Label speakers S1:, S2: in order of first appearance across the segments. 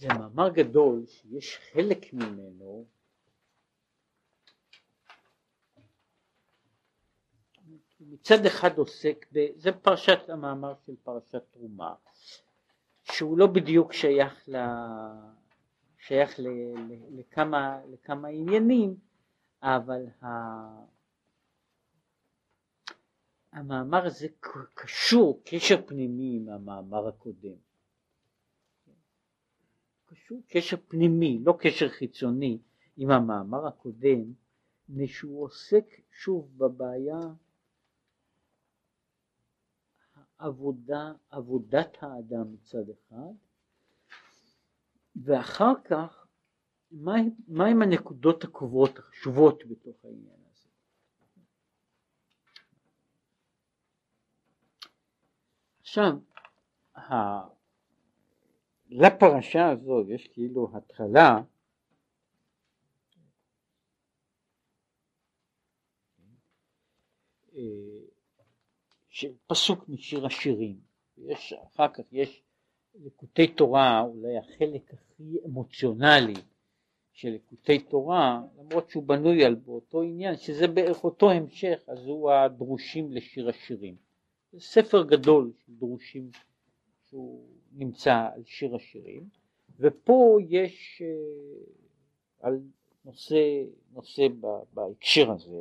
S1: זה מאמר גדול שיש חלק ממנו מצד אחד עוסק, ב, זה פרשת המאמר של פרשת תרומה, שהוא לא בדיוק שייך, ל, שייך ל, ל, לכמה, לכמה עניינים, אבל ה, המאמר הזה קשור קשר פנימי עם המאמר הקודם. קשור קשר פנימי, לא קשר חיצוני, עם המאמר הקודם, מפני שהוא עוסק שוב בבעיה עבודה, עבודת האדם מצד אחד, ואחר כך מהם מה הנקודות הקובעות החשובות בתוך העניין הזה. עכשיו, לפרשה הזו יש כאילו התחלה אה, של פסוק משיר השירים, יש, אחר כך יש לקוטי תורה, אולי החלק הכי אמוציונלי של לקוטי תורה, למרות שהוא בנוי על באותו עניין, שזה בערך אותו המשך, אז הוא הדרושים לשיר השירים. זה ספר גדול של דרושים שהוא נמצא על שיר השירים, ופה יש אה, על נושא, נושא בהקשר הזה,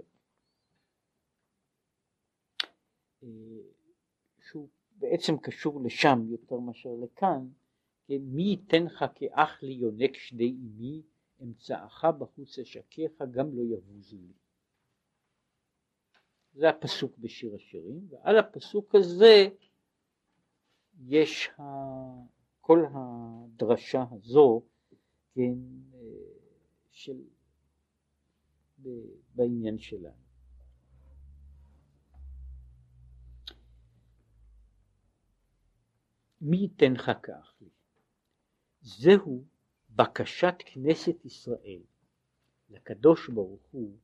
S1: אה, שהוא בעצם קשור לשם יותר מאשר לכאן, כן, מי ייתן לך כאח לי שדי אמי, אמצעך בחוץ אשקיך גם לא יבוזו לי. זה הפסוק בשיר השירים, ועל הפסוק הזה יש ה... כל הדרשה הזו, כן, אה, של... בעניין שלנו. מי ייתן לך כך? זהו בקשת כנסת ישראל לקדוש ברוך הוא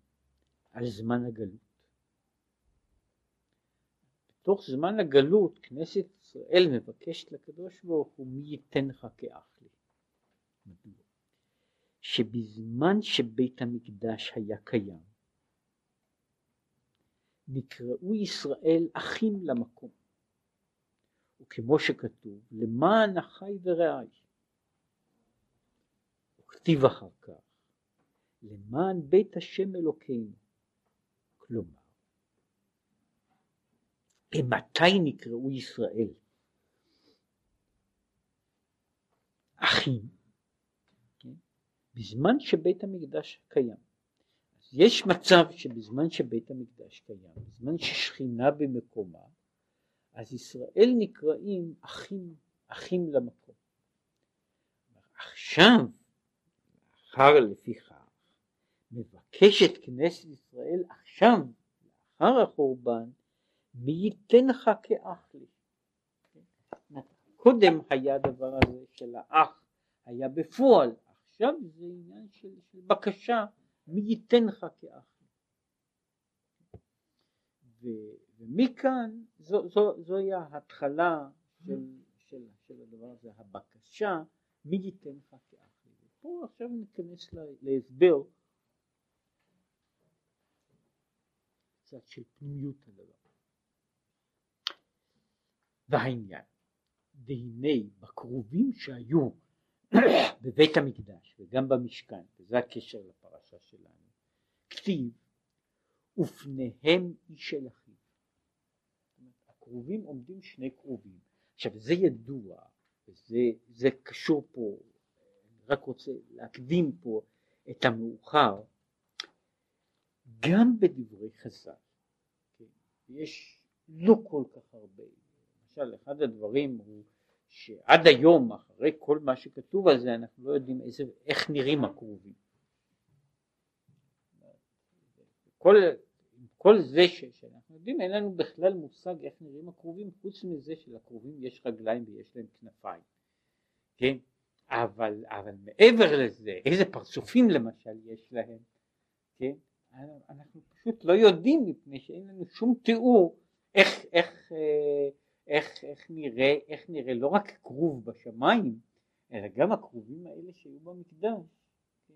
S1: על זמן הגלות. בתוך זמן הגלות כנסת ישראל מבקשת לקדוש ברוך הוא מי ייתן לך כאח לי. מדוע? שבזמן שבית המקדש היה קיים נקראו ישראל אחים למקום. וכמו שכתוב למען אחי ורעי. וכתיב אחר כך למען בית השם אלוקינו. כלומר מתי נקראו ישראל אחים? כן? בזמן שבית המקדש קיים. יש מצב שבזמן שבית המקדש קיים, בזמן ששכינה במקומה, אז ישראל נקראים אחים, אחים למקום. עכשיו, לאחר לפיכך, מבקשת כנסת ישראל עכשיו, לאחר החורבן, מי ייתן לך כאח לי. קודם היה הדבר הזה של האח, היה בפועל, עכשיו זה עניין של, של בקשה, מי ייתן לך כאח ומכאן זו, זו, זוהי ההתחלה של, של, של הדבר הזה, הבקשה, מי ייתן לך כאח. ופה עכשיו ניכנס להסבר קצת של פנימיות הדבר. והעניין, והנה בכרובים שהיו בבית המקדש וגם במשכן, וזה הקשר לפרשה שלנו, כתיב ופניהם איש אל אחיו. הכרובים עומדים שני כרובים. עכשיו זה ידוע, וזה קשור פה, אני רק רוצה להקדים פה את המאוחר, גם בדברי חז"ל, כן, יש לא כל כך הרבה למשל אחד הדברים הוא שעד היום אחרי כל מה שכתוב על זה אנחנו לא יודעים איזה, איך נראים הכרובים. כל, כל זה ש, שאנחנו יודעים אין לנו בכלל מושג איך נראים הכרובים חוץ מזה שלכרובים יש רגליים ויש להם כנפיים, כן? אבל, אבל מעבר לזה איזה פרצופים למשל יש להם, כן? אנחנו פשוט לא יודעים מפני שאין לנו שום תיאור איך, איך, אה, איך, איך, נראה, איך נראה לא רק כרוב בשמיים, אלא גם הקרובים האלה שהיו במקדש. כן?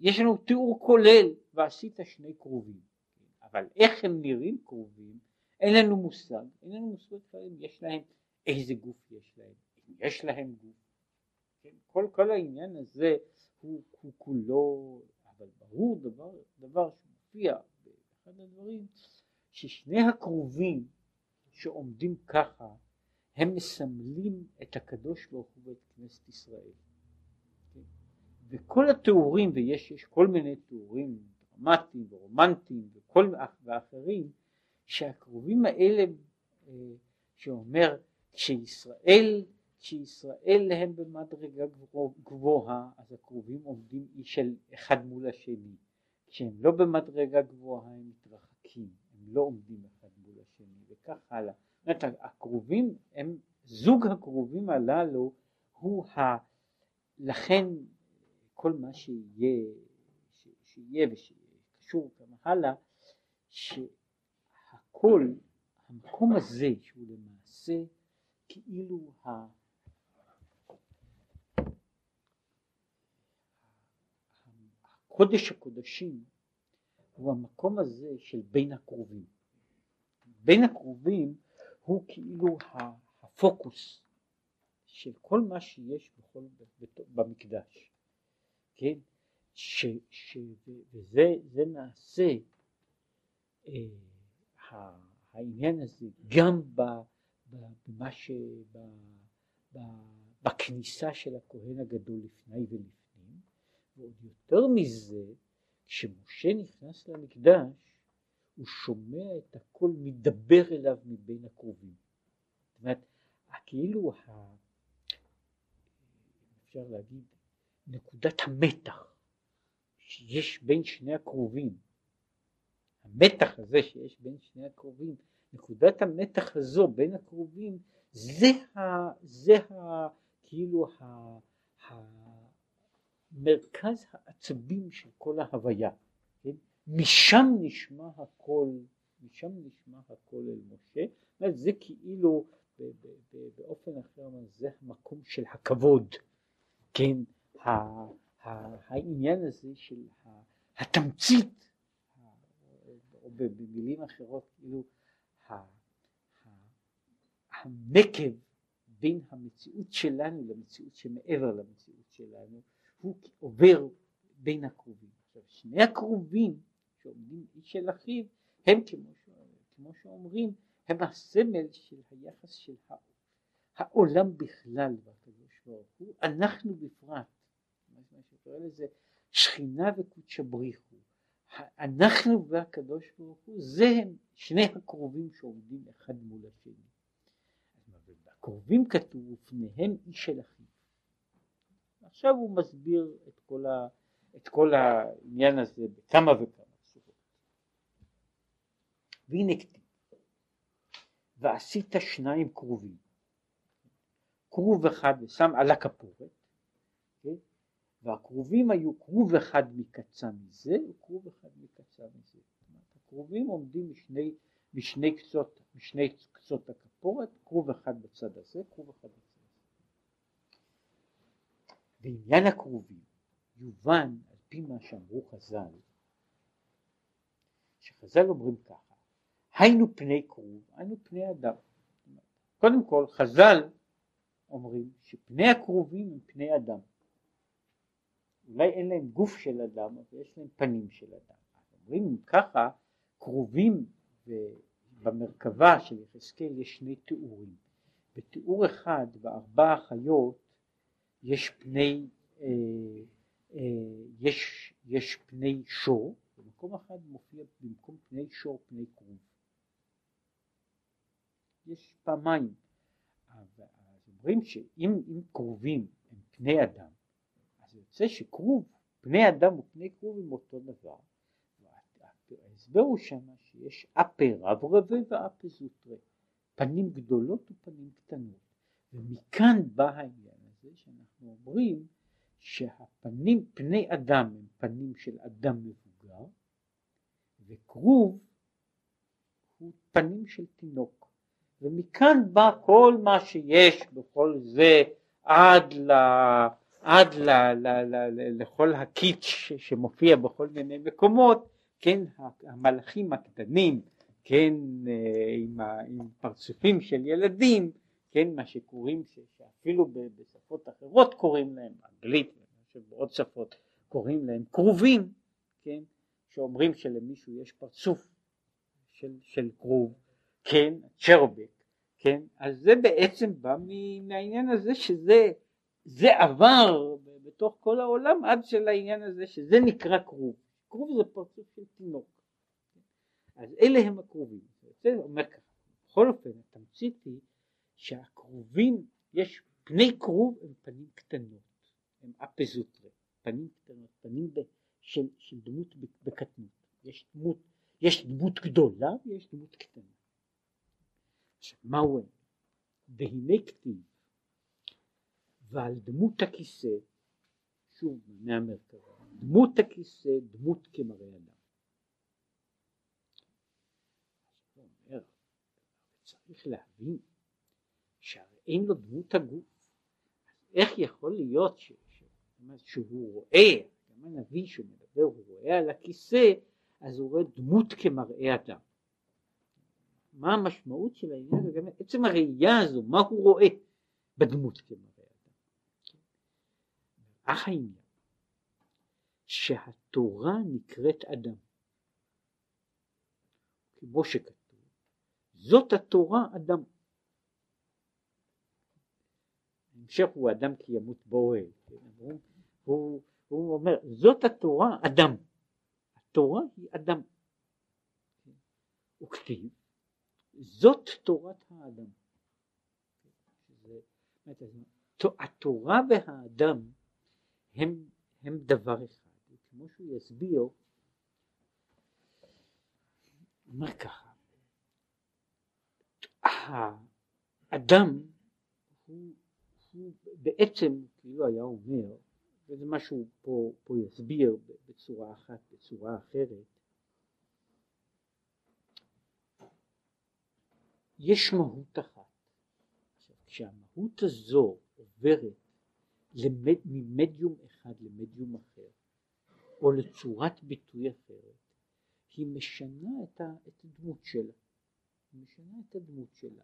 S1: יש לנו תיאור כולל, ועשית שני קרובים. כן? אבל איך הם נראים קרובים, אין לנו מושג, אין לנו מושג אם יש להם, איזה גוף יש להם, יש להם גוף. כן? כל, כל העניין הזה הוא, הוא כולו, אבל ברור דבר, דבר שמופיע באחד הדברים, ששני הקרובים שעומדים ככה הם מסמלים את הקדוש ברוך הוא ואת כנסת ישראל. וכל התיאורים, ויש כל מיני תיאורים דרמטיים ורומנטיים וכל ואחרים, שהקרובים האלה אה, שאומר כשישראל כשישראל הם במדרגה גבוהה אז הקרובים עומדים איש של אחד מול השני כשהם לא במדרגה גבוהה הם מתרחקים הם לא עומדים אחד השני וכך הלאה אומרת, הקרובים הם, זוג הקרובים הללו הוא ה... לכן כל מה שיהיה, שיהיה ושקשור כמה הלאה, שהכל, המקום הזה שהוא למעשה כאילו ה... קודש הקודשים הוא המקום הזה של בין הקרובים. בין הקרובים הוא כאילו הפוקוס של כל מה שיש בכל, במקדש, כן? ש, ש, וזה נעשה אה, העניין הזה גם ב, במה ש... ב, ב, בכניסה של הכהן הגדול לפני ולפנים, ועוד יותר מזה, כשמשה נכנס למקדש, הוא שומע את הכל מדבר אליו מבין הקרובים. זאת אומרת, כאילו, ה... אפשר להגיד, נקודת המתח שיש בין שני הקרובים, המתח הזה שיש בין שני הקרובים, נקודת המתח הזו בין הקרובים, זה, ה, זה ה, כאילו ה, המרכז העצבים של כל ההוויה. משם נשמע הכל, משם נשמע הכל אל משה, זה כאילו באופן אחר זה המקום של הכבוד, כן, העניין הזה של התמצית, או במילים אחרות כאילו הנקב בין המציאות שלנו למציאות שמעבר למציאות שלנו הוא עובר בין הקרובים. עכשיו שני הקרובים שעומדים איש אל אחיו, הם כמו. כמו שאומרים, הם הסמל של היחס של העולם בכלל והקדוש ברוך הוא, אנחנו בפרט, מה שקורא לזה שכינה וקודשא בריחו, אנחנו והקדוש ברוך הוא, זה הם שני הקרובים שעומדים אחד מול השני. בקרובים כתוב ופניהם איש אל אחיו. עכשיו הוא מסביר את כל, ה, את כל העניין הזה בכמה וכמה. והנה ועשית שניים כרובים כרוב אחד ושם על הכפורת כן? והכרובים היו כרוב אחד מקצה מזה וכרוב אחד מקצה מזה. הכרובים עומדים משני, משני קצות משני קצות הכפורת כרוב אחד בצד הזה כרוב אחד בצד הזה. בעניין הכרובים יובן על פי מה שאמרו חז"ל שחז"ל אומרים ככה היינו פני כרוב, היינו פני אדם. קודם כל חז"ל אומרים שפני הכרובים הם פני אדם. אולי אין להם גוף של אדם, אבל יש להם פנים של אדם. אומרים אם ככה, כרובים במרכבה של יחזקאל יש שני תיאורים. בתיאור אחד בארבע החיות יש פני, אה, אה, יש, יש פני שור, במקום אחד מופיע במקום פני שור פני כרוב. יש פעמיים. אז אומרים שאם כרובים הם פני אדם, אז יוצא שכרוב, פני אדם ופני כרוב הם אותו דבר. ההסבר הוא שם שיש אפה רב רבה ואפה זוטרה, פנים גדולות ופנים קטנות. ומכאן בא העניין הזה שאנחנו אומרים שהפנים, פני אדם הם פנים של אדם מבוגר, וכרוב הוא פנים של תינוק. ומכאן בא כל מה שיש בכל זה עד, ל, עד ל, ל, ל, ל, לכל הקיץ' שמופיע בכל מיני מקומות, כן, המלאכים הקטנים, כן, אה, עם, ה, עם פרצופים של ילדים, כן, מה שקוראים, שאפילו בשפות אחרות קוראים להם, אנגלית ובעוד שפות קוראים להם כרובים, כן, שאומרים שלמישהו יש פרצוף של, של כרוב, כן, צ'רובק, כן, אז זה בעצם בא מהעניין הזה שזה זה עבר בתוך כל העולם עד של העניין הזה שזה נקרא כרוב, כרוב זה פרצוף של תינוק, אז אלה הם הכרובים, זה אומר ככה, בכל אופן התמצית היא שהכרובים יש פני כרוב הם פנים קטנות, הם אפזוטרה, פנים קטנות, פנים ב, של, של דמות בקטנות, יש דמות, יש דמות גדולה ויש דמות קטנה. עכשיו מהו הם? והנה כתיב ועל דמות הכיסא, שוב מהמרכז, דמות הכיסא דמות כמראה אדם. צריך להבין שהרי אין לו דמות הגוף, איך יכול להיות ש, שהוא רואה, גם הנביא שהוא מדבר, הוא רואה על הכיסא, אז הוא רואה דמות כמראה אדם. מה המשמעות של העניין הזה, גם עצם הראייה הזו, מה הוא רואה בדמות כמראה אדם. אך העניין, שהתורה נקראת אדם, כמו שכתוב, זאת התורה אדם. ההמשך הוא אדם כי ימות באוהל, כן? הוא, הוא, הוא אומר זאת התורה אדם, התורה היא אדם, הוא כתיב זאת תורת האדם. התורה והאדם הם, הם דבר אחד, כמו שהוא יסביר, אומר ככה, האדם הוא, הוא בעצם, כאילו היה אומר, וזה מה שהוא פה, פה יסביר בצורה אחת, בצורה אחרת, יש מהות אחת. כשהמהות הזו עוברת למד, ממדיום אחד למדיום אחר, או לצורת ביטוי אחרת, היא משנה את, ה, את הדמות שלה. היא משנה את הדמות שלה.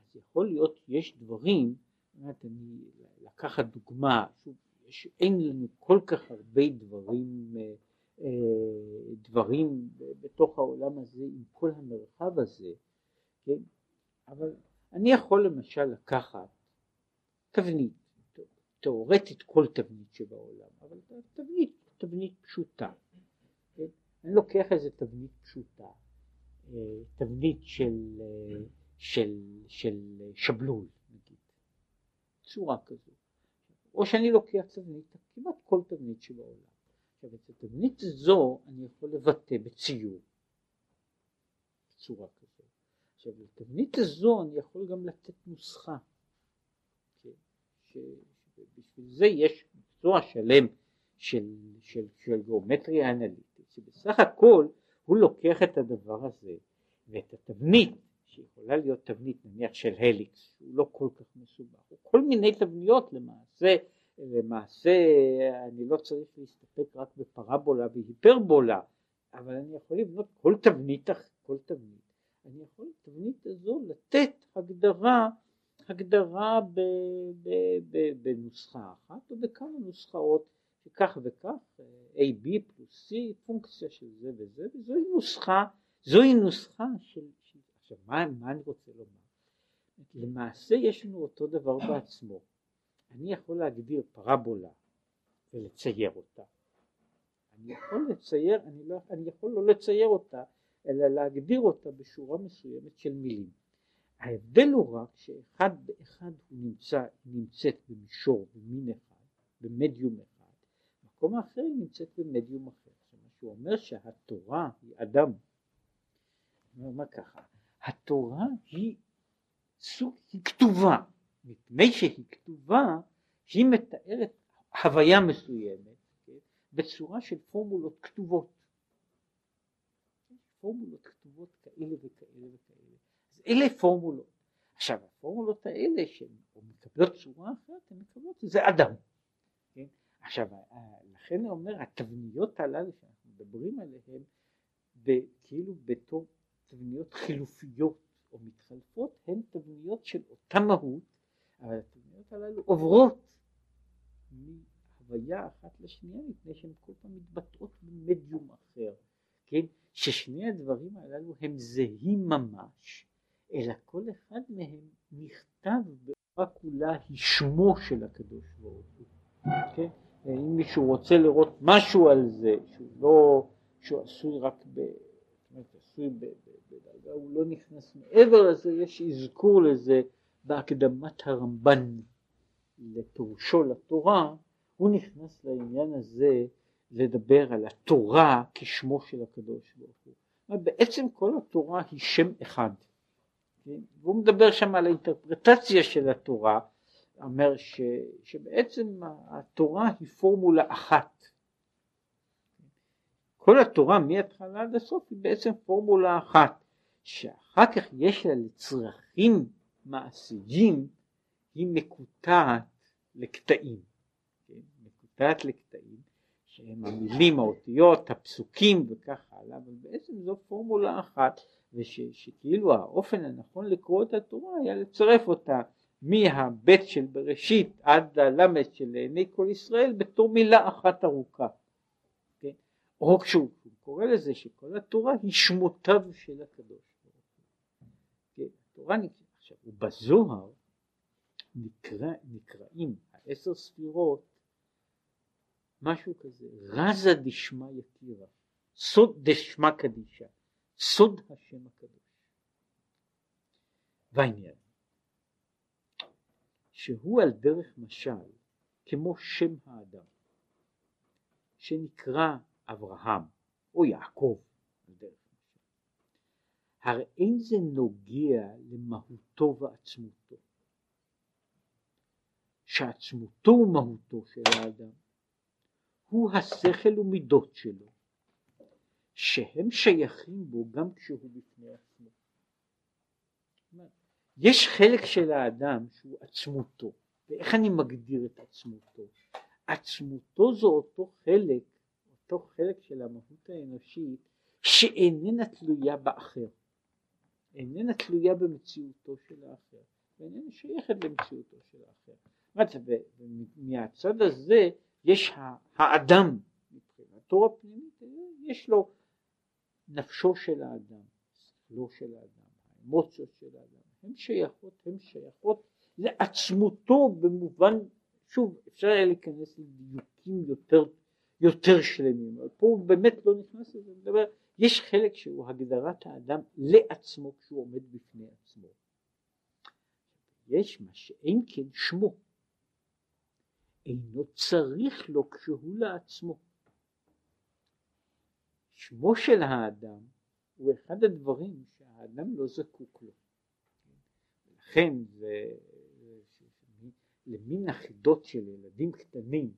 S1: אז יכול להיות, יש דברים, אומרת, אני לקחת דוגמה, שוב, יש, אין לנו כל כך הרבה דברים, אה, אה, דברים בתוך העולם הזה, עם כל המרחב הזה, כן? אבל אני יכול למשל לקחת תבנית, תאורטית כל תבנית שבעולם, אבל תבנית, תבנית פשוטה. אני לוקח איזה תבנית פשוטה, אה, תבנית של, אה, של, של שבלול נגיד, צורה כזו, או שאני לוקח תבנית, כמעט כל תבנית שבעולם. עכשיו את התבנית הזו אני יכול לבטא בציור, בצורה כזו. עכשיו לתבנית הזו אני יכול גם לתת נוסחה, כן? שבשביל זה יש מקצוע שלם של, של, של גיאומטריה אנליטית, שבסך הכל הוא לוקח את הדבר הזה ואת התבנית שיכולה להיות תבנית נניח של הליקס, הוא לא כל כך מסובך, כל מיני תבניות למעשה, למעשה אני לא צריך להסתפק רק בפרבולה והיפרבולה, אבל אני יכול לבנות כל תבנית, כל תבנית אני יכול לתבנית הזו לתת הגדרה, הגדרה ב, ב, ב, בנוסחה אחת או בכמה נוסחאות שכך וכך, AB פלוס C, פונקציה של זה וזה, וזוהי נוסחה, זוהי נוסחה של, של עכשיו מה, מה אני רוצה לומר? למעשה יש לנו אותו דבר בעצמו, אני יכול להגדיר פרבולה ולצייר אותה, אני יכול לצייר, אני, לא, אני יכול לא לצייר אותה אלא להגדיר אותה בשורה מסוימת של מילים. ההבדל הוא רק שאחד באחד הוא נמצא, נמצאת במישור, במין אחד, במדיום אחד, במקום האחר היא נמצאת במדיום אחר. זאת אומרת שהוא אומר שהתורה היא אדם. הוא אומר ככה, התורה היא סוג, היא כתובה, מפני שהיא כתובה היא מתארת הוויה מסוימת כן, בצורה של פורמולות כתובות. פורמולות כתובות כאלה וכאלה וכאלה. אז אלה פורמולות. עכשיו הפורמולות האלה שהן מקבלות צורה אחרת, הן מקבלות זה אדם. כן? עכשיו לכן הוא אומר התבניות הללו שאנחנו מדברים עליהן כאילו בתור תבניות חילופיות או מתחלפות הן תבניות של אותה מהות אבל התבניות הללו עוברות מהוויה אחת לשנייה מפני שהן כל פעם מתבטאות במדיום אחר, כן? ששני הדברים הללו הם זהים ממש אלא כל אחד מהם נכתב באורה כולה היא שמו של הקדוש ברוך הוא, כן? אם מישהו רוצה לראות משהו על זה שהוא לא, שהוא עשוי רק ב... עשוי בדרגה, הוא לא נכנס מעבר לזה, יש אזכור לזה בהקדמת הרמב"ן לפירושו לתורה, הוא נכנס לעניין הזה לדבר על התורה כשמו של הקדוש ברוך הוא. בעצם כל התורה היא שם אחד. כן? והוא מדבר שם על האינטרפרטציה של התורה, אומר ש, שבעצם התורה היא פורמולה אחת. כל התורה מההתחלה עד הסוף היא בעצם פורמולה אחת, שאחר כך יש לה לצרכים מעשיים, היא מקוטעת לקטעים, כן? מקוטעת לקטעים, שהם המילים, האותיות, הפסוקים וכך הלאה, אבל בעצם זו פורמולה אחת, ושכאילו האופן הנכון לקרוא את התורה היה לצרף אותה מהבית של בראשית עד הלמד של לעיני כל ישראל בתור מילה אחת ארוכה. כן? או כשהוא קורא לזה שכל התורה היא שמותיו של הקדוש כן? התורה נקרא, עכשיו ובזוהר נקרא, נקראים העשר ספירות משהו כזה. רזה דשמיא יקירה סוד דשמא קדישה סוד השם הקדוש. והעניין שהוא על דרך משל כמו שם האדם שנקרא אברהם או יעקב הרי אין זה נוגע למהותו ועצמותו. שעצמותו ומהותו של האדם הוא השכל ומידות שלו שהם שייכים בו גם כשהוא בפני עצמו. יש חלק של האדם שהוא עצמותו, ואיך אני מגדיר את עצמותו? עצמותו זו אותו חלק, אותו חלק של המהות האנושית שאיננה תלויה באחר, איננה תלויה במציאותו של האחר, ואיננה שייכת למציאותו של האחר. ומהצד הזה יש האדם מבחינתו הפנימית, יש לו נפשו של האדם, שכלו של האדם, האמוציות של האדם, הן שייכות, הן שייכות לעצמותו במובן, שוב, אפשר היה להיכנס לדיוקים יותר, יותר שלמים, אבל פה הוא באמת לא נכנס לזה, מדבר, יש חלק שהוא הגדרת האדם לעצמו כשהוא עומד בפני עצמו. יש מה שאין כן שמו, אינו צריך לו כשהוא לעצמו. שמו של האדם הוא אחד הדברים שהאדם לא זקוק לו. לכן זה, למין החידות של ילדים קטנים,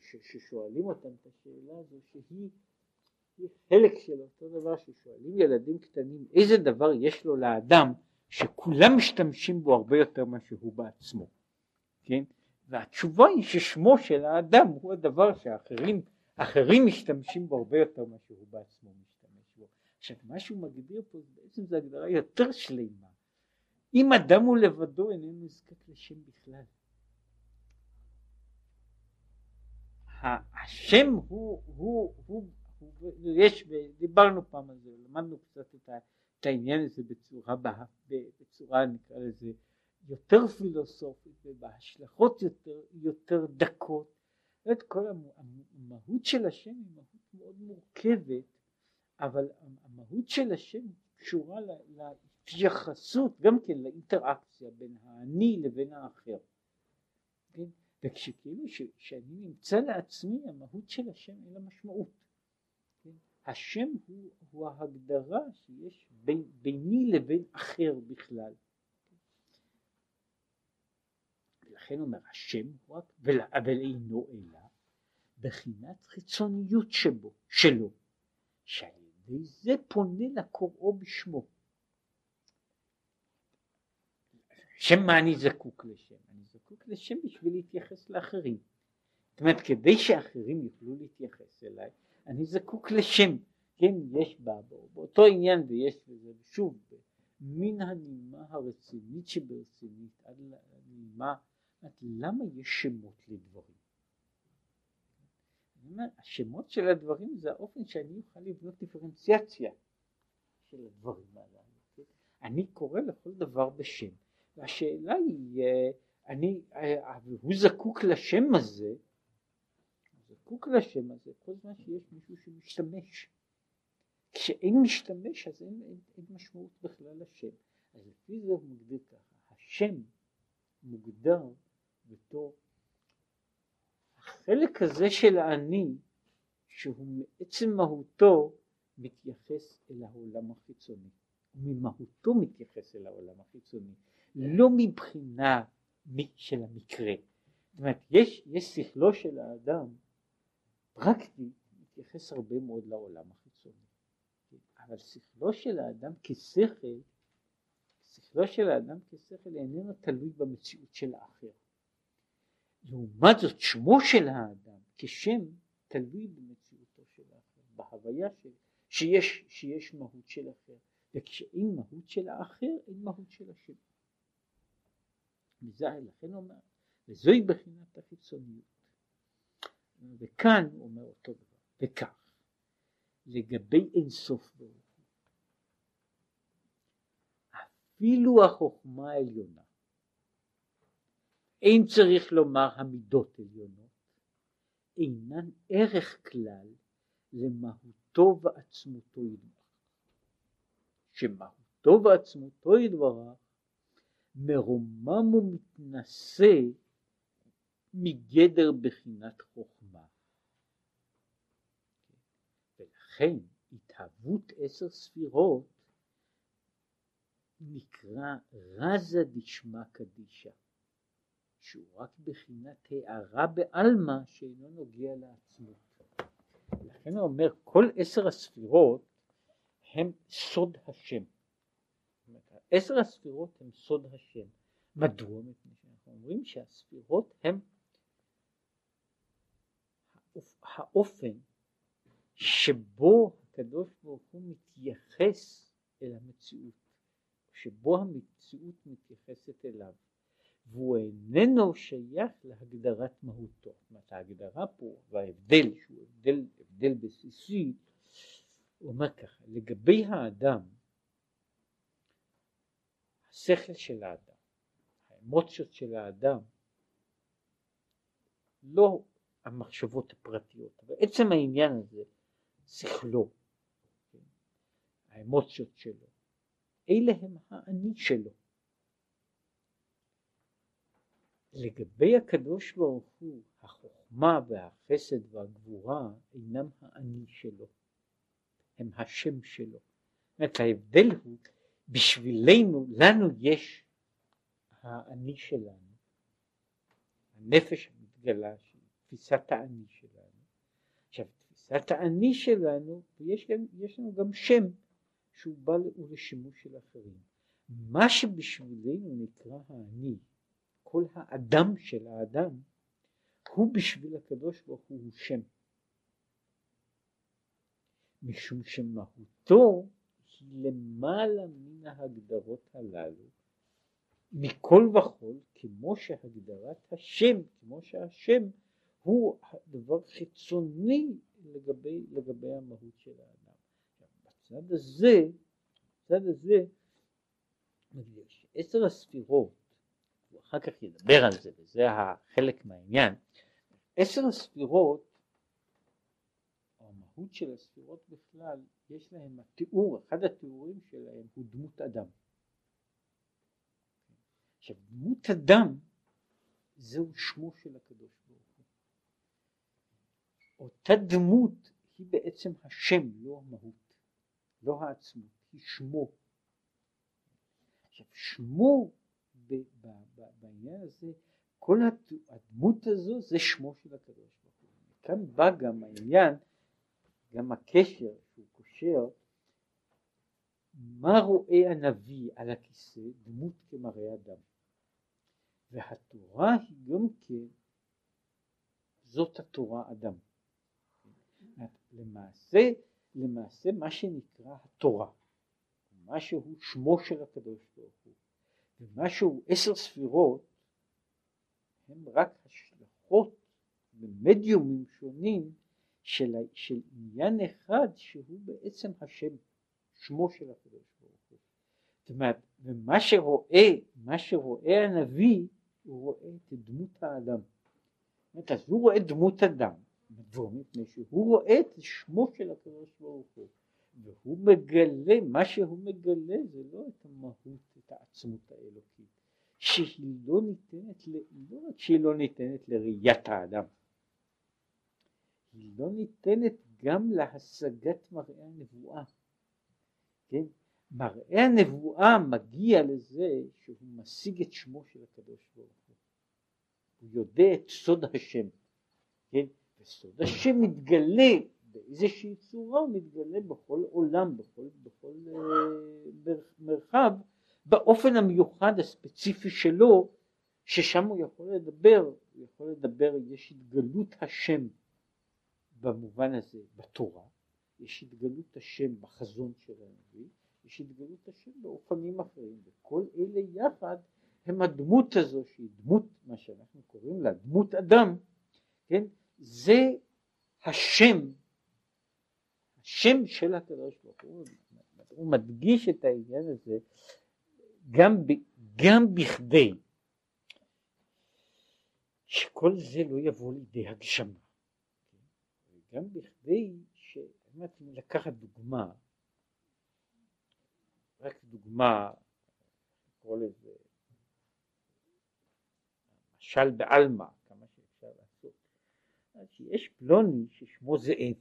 S1: ששואלים אותם את השאלה הזו שהיא חלק של אותו דבר ששואלים ילדים קטנים איזה דבר יש לו לאדם שכולם משתמשים בו הרבה יותר ממה שהוא בעצמו, כן? והתשובה היא ששמו של האדם הוא הדבר שאחרים אחרים משתמשים בו הרבה יותר ממה שהוא בעצמו משתמש בו. עכשיו מה שהוא מגדיר פה בעצם זו הגדרה יותר שלמה. אם אדם הוא לבדו איננו נזקק לשם בכלל. השם הוא, הוא, הוא, הוא, יש, דיברנו פעם על זה, למדנו קצת את, העניין הזה בצורה, בצורה נקרא לזה יותר פילוסופית ובהשלכות יותר, יותר דקות את כל המהות של השם היא מהות מאוד מורכבת, אבל המהות של השם קשורה להתייחסות, גם כן לאינטראקציה בין האני לבין האחר. כן? וכשכאילו שאני נמצא לעצמי, המהות של השם אין לה משמעות. כן? השם הוא, הוא ההגדרה שיש בין, ביני לבין אחר בכלל. לכן אומר השם הוא רק, אבל אינו אלא בחינת חיצוניות שבו, שלו, שעל ידי זה פונה לקוראו בשמו. בשם מה אני זקוק לשם? אני זקוק לשם בשביל להתייחס לאחרים. זאת אומרת, כדי שאחרים יוכלו להתייחס אליי, אני זקוק לשם. כן, יש בה, באותו עניין ויש בזה, שוב, מן הנימה הרצינית שברצינית עד לנימה, למה יש שמות לדברים? אומר, השמות של הדברים זה האופן שאני אוכל לבנות דיפרנציאציה של הדברים הללו. כן? אני קורא לכל דבר בשם, והשאלה היא, אה, אני, אה, הוא זקוק לשם הזה, זקוק לשם הזה כל זמן שיש מישהו שמשתמש. כשאין משתמש אז אין, אין, אין משמעות בכלל לשם. אז לפי זה הוא מגדיר ככה, השם מוגדר בתור החלק הזה של האני שהוא מעצם מהותו מתייחס אל העולם החיצוני, ממהותו מתייחס אל העולם החיצוני, לא מבחינה של המקרה. זאת אומרת, יש, יש שכלו של האדם פרקטי מתייחס הרבה מאוד לעולם החיצוני, אבל שכלו של האדם כשכל, שכלו של האדם כשכל איננו תלוי במציאות של האחר. לעומת זאת שמו של האדם כשם תלוי במציאותו של האחר, בהוויה של, שיש, שיש מהות של אחר, וכשאין מהות של האחר אין מהות של השם. וזה לכן אומר, וזוהי בחינת החיצוניות. וכאן הוא אומר אותו דבר, וכך, לגבי אין סוף ברוך הוא, אפילו החוכמה העליונה אין צריך לומר המידות עליונות, אינן ערך כלל למהותו ועצמותו יתברך. שמהותו ועצמותו יתברך מרומם ומתנשא מגדר בחינת חוכמה. ולכן התהוות עשר ספירות נקרא רזה דשמא קדישה. שהוא רק בחינת הערה בעלמא שאינו נוגע לעצמות. לכן הוא אומר כל עשר הספירות הם סוד השם. עשר הספירות הם סוד השם. מדוע? מפני אומרים שהספירות הם האופן שבו הקדוש ברוך הוא מתייחס אל המציאות, שבו המציאות מתייחסת אליו. והוא איננו שייך להגדרת מהותו. זאת אומרת ההגדרה פה וההבדל שהוא הבדל, הבדל בסיסי הוא אומר ככה לגבי האדם השכל של האדם האמוציות של האדם לא המחשבות הפרטיות אבל עצם העניין הזה שכלו כן? האמוציות שלו אלה הם האני שלו לגבי הקדוש ברוך הוא החוכמה והחסד והגבורה אינם האני שלו, הם השם שלו. זאת ההבדל הוא בשבילנו, לנו יש האני שלנו, הנפש המתגלה, תפיסת האני שלנו. עכשיו תפיסת האני שלנו, יש, יש לנו גם שם שהוא בא לשימוש של אחרים. מה שבשבילנו נקרא האני כל האדם של האדם הוא בשביל הקדוש ברוך הוא שם. משום שמהותו היא למעלה מן ההגדרות הללו מכל וכול כמו שהגדרת השם, כמו שהשם הוא דבר חיצוני לגבי, לגבי המהות של האדם. בצד הזה, בצד הזה, עשר הספירות אחר כך ידבר על זה, וזה החלק מהעניין. עשר הספירות, המהות של הספירות בכלל, יש להם התיאור, אחד התיאורים שלהם הוא דמות אדם. עכשיו דמות אדם זהו שמו של הקדוש ברוך הוא. אותה דמות היא בעצם השם, לא המהות, לא העצמות, היא שמו. עכשיו שמו בעניין הזה, כל הדמות הזו זה שמו של הקדוש ברוך הוא. כאן בא גם העניין, גם הקשר שהוא קושר, מה רואה הנביא על הכיסא? דמות כמראה אדם. והתורה היא גם כן, זאת התורה אדם. למעשה, למעשה מה שנקרא התורה, מה שהוא שמו של הקדוש ברוך שהוא עשר ספירות, הם רק השלכות במדיומים שונים של, של עניין אחד שהוא בעצם השם, שמו של הקדוש ברוך הוא. זאת אומרת, ומה שרואה, מה שרואה הנביא, הוא רואה את דמות האדם. זאת אומרת, אז הוא רואה דמות אדם? מפני שהוא רואה את שמו של הקדוש ברוך הוא. והוא מגלה, מה שהוא מגלה זה לא את המהות, את העצמות האלוקית, שהיא לא ניתנת, לא רק שהיא לא ניתנת לראיית האדם, היא לא ניתנת גם להשגת מראה הנבואה. כן? מראה הנבואה מגיע לזה שהוא משיג את שמו של הקדוש ברוך הוא. הוא יודע את סוד השם. כן? וסוד השם מתגלה באיזושהי צורה, הוא מתגלה בכל עולם, בכל, בכל uh, מרחב, באופן המיוחד הספציפי שלו, ששם הוא יכול לדבר, הוא יכול לדבר, יש התגלות השם במובן הזה בתורה, יש התגלות השם בחזון של הנביא, יש התגלות השם באופנים אחרים, וכל אלה יחד הם הדמות הזו שהיא דמות, מה שאנחנו קוראים לה דמות אדם, כן, זה השם, השם של הקדוש ברוך הוא, הוא מדגיש את העניין הזה גם, גם בכדי שכל זה לא יבוא לידי הגשמה. גם בכדי ש... לקחת דוגמה, רק דוגמה, נקרא לזה, משל בעלמא, כמה שאפשר לעשות. יש פלוני ששמו זאב.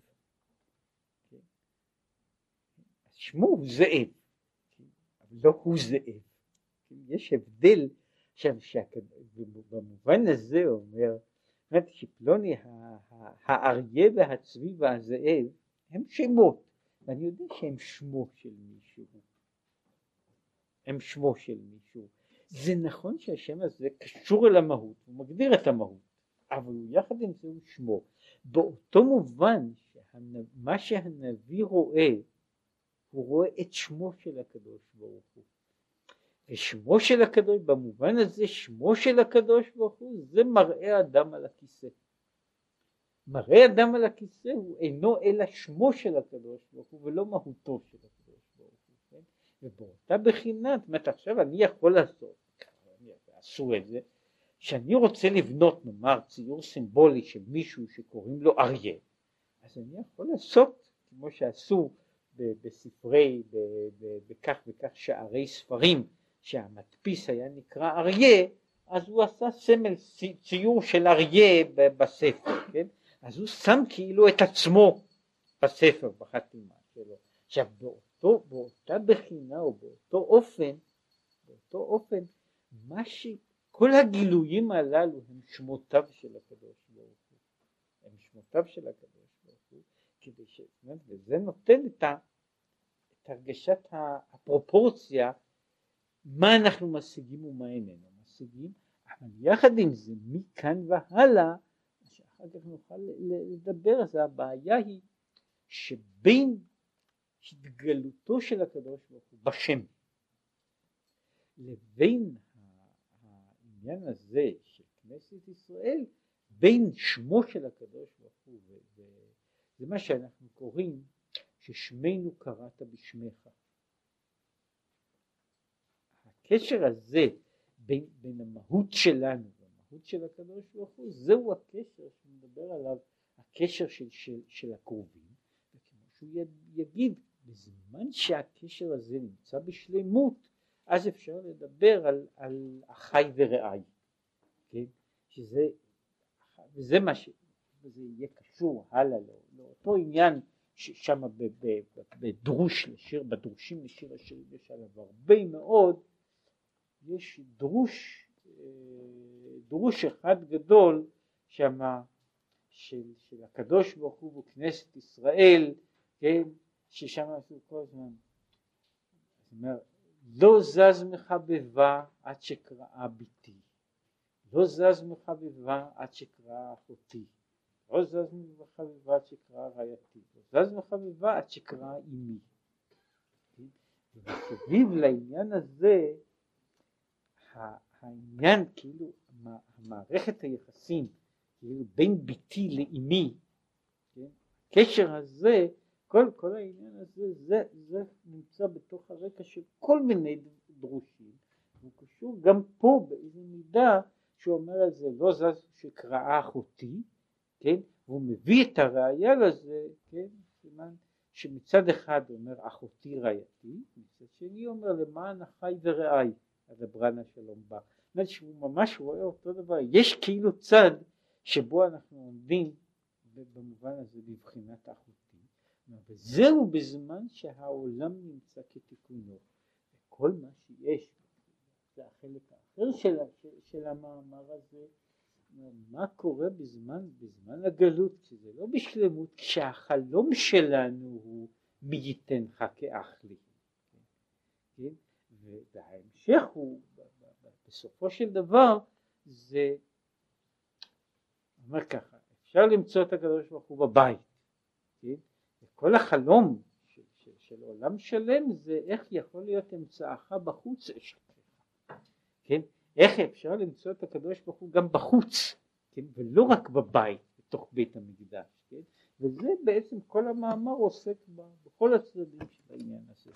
S1: כן? שמו הוא זאב, לא הוא זאב. יש הבדל, עכשיו, במובן הזה אומר, אומרת שפלוני האריה והצבי והזאב הם שמות, ואני יודע שהם שמו של מישהו, הם שמו של מישהו. זה נכון שהשם הזה קשור אל המהות, הוא מגדיר את המהות, אבל יחד עם זה הוא שמו. באותו מובן שמה שהנביא רואה, הוא רואה את שמו של הקדוש ברוך הוא. ושמו של הקדוש, במובן הזה שמו של הקדוש ברוך הוא זה מראה אדם על הכיסא. מראה אדם על הכיסא הוא אינו אלא שמו של הקדוש ברוך הוא ולא מהותו של הקדוש ברוך הוא, כן? ובאותה בחינה, זאת אומרת עכשיו אני יכול לעשות, עשו את זה, שאני רוצה לבנות נאמר ציור סימבולי של מישהו שקוראים לו אריה, אז אני יכול לעשות כמו שעשו בספרי, בכך וכך שערי ספרים שהמדפיס היה נקרא אריה, אז הוא עשה סמל ציור של אריה בספר, כן? אז הוא שם כאילו את עצמו בספר, בחתימה שלו. עכשיו באותו, באותה בחינה או באותו אופן, באותו אופן, מה ש... כל הגילויים הללו הם שמותיו של הקדוש ברוך הוא. הם שמותיו של הקדוש כדי ש... וזה נותן את, ה... את הרגשת הפרופורציה מה אנחנו משיגים ומה איננו משיגים, אבל יחד עם זה מכאן והלאה, שאחר כך נוכל לדבר, אז הבעיה היא שבין התגלותו של הקדוש ברוך הוא בשם לבין העניין הזה של כנסת ישראל, בין שמו של הקדוש ברוך הוא, וזה מה שאנחנו קוראים ששמנו קראת בשמך. הקשר הזה בין, בין המהות שלנו והמהות של הקדוש ברוך הוא זהו הקשר שמדבר עליו הקשר של, של, של הקרובים וכמו שהוא יגיד בזמן שהקשר הזה נמצא בשלמות אז אפשר לדבר על, על אחי ורעי כן? שזה וזה מה ש... וזה יהיה קשור הלאה לא, לאותו עניין ששם בדרוש לשיר, בדרושים לשיר השירים יש עליו הרבה מאוד יש דרוש, אה, דרוש אחד גדול שמה של, של הקדוש ברוך הוא וכנסת ישראל, כן, ששם עשו כל הזמן, זאת אומרת, לא זז מחבבה עד שקראה ביתי, לא זז מחביבה עד שקרא אחותי, לא זז מחביבה עד שקרא רעייתי, לא זז מחביבה עד שקרא אמי. ומסביב לעניין הזה העניין כאילו מערכת היחסים כאילו בין ביתי לאמי, כן? הקשר הזה, כל, כל העניין הזה, זה, זה נמצא בתוך הרקע של כל מיני דרושים, הוא קשור גם פה באיזה מידה שהוא אומר על זה לא זז שקראה אחותי, כן, והוא מביא את הראייה לזה, כן, סימן שמצד אחד אומר אחותי רעייתי, מצד שני אומר למען אחי ורעי, הדברנה שלום בא. זאת אומרת שהוא ממש רואה אותו דבר, יש כאילו צד שבו אנחנו עומדים במובן הזה בבחינת אחותי, וזהו בזמן שהעולם נמצא כתיקונו, וכל מה שיש, זה החלק האחר של, של המאמר הזה, מה קורה בזמן, בזמן הגלות, כשזה לא בשלמות, כשהחלום שלנו הוא מי ייתנך כאח לי, כן? וההמשך הוא בסופו של דבר זה אומר ככה אפשר למצוא את הקדוש ברוך הוא בבית כן? וכל החלום של, של, של עולם שלם זה איך יכול להיות אמצעך בחוץ אשתך כן איך אפשר למצוא את הקדוש ברוך הוא גם בחוץ כן? ולא רק בבית בתוך בית המקדש כן? וזה בעצם כל המאמר עוסק בכל הצדדים של העניין הזה